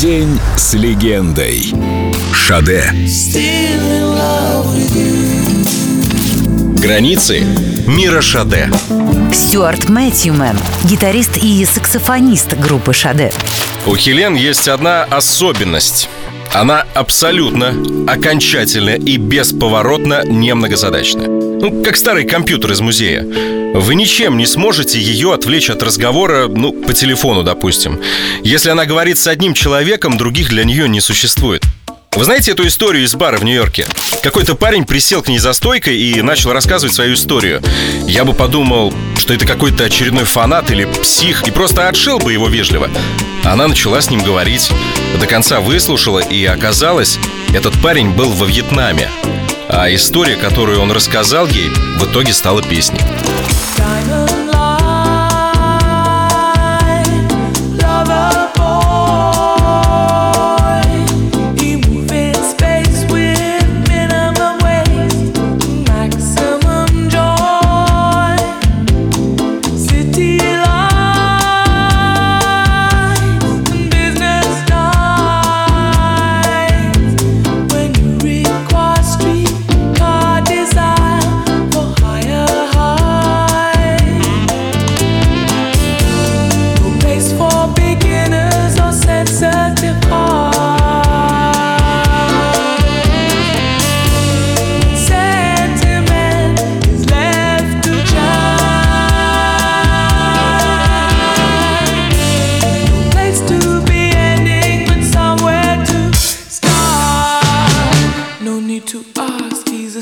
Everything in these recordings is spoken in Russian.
День с легендой. Шаде. Границы мира Шаде. Стюарт Мэтьюмен, гитарист и саксофонист группы Шаде. У Хелен есть одна особенность. Она абсолютно, окончательно и бесповоротно немногозадачна. Ну, как старый компьютер из музея. Вы ничем не сможете ее отвлечь от разговора, ну, по телефону, допустим. Если она говорит с одним человеком, других для нее не существует. Вы знаете эту историю из бара в Нью-Йорке? Какой-то парень присел к ней за стойкой и начал рассказывать свою историю. Я бы подумал, что это какой-то очередной фанат или псих, и просто отшил бы его вежливо. Она начала с ним говорить, до конца выслушала, и оказалось, этот парень был во Вьетнаме. А история, которую он рассказал ей, в итоге стала песней.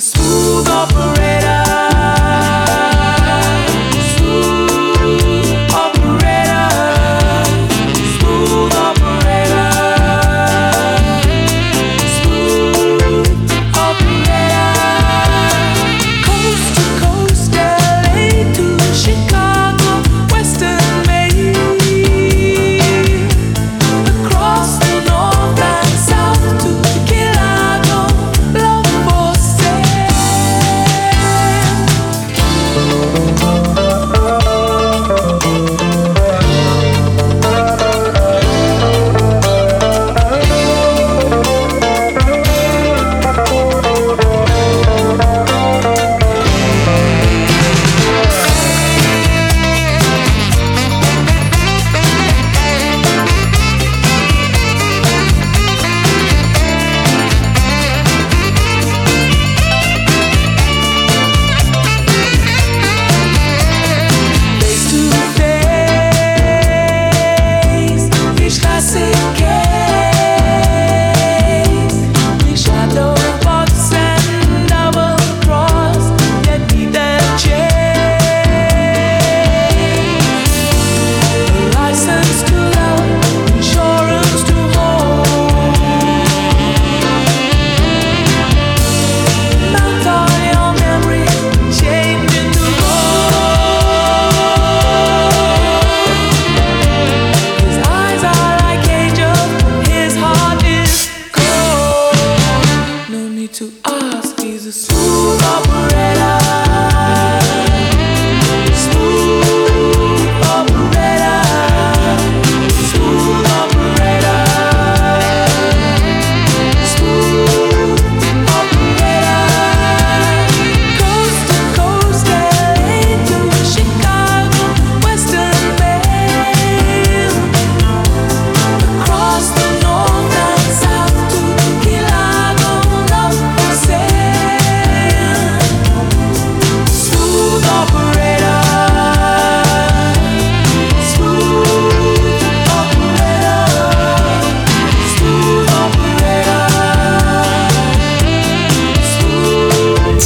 Smooth operator. Thank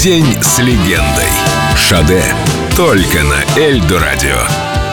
День с легендой. Шаде. Только на Эльдо радио.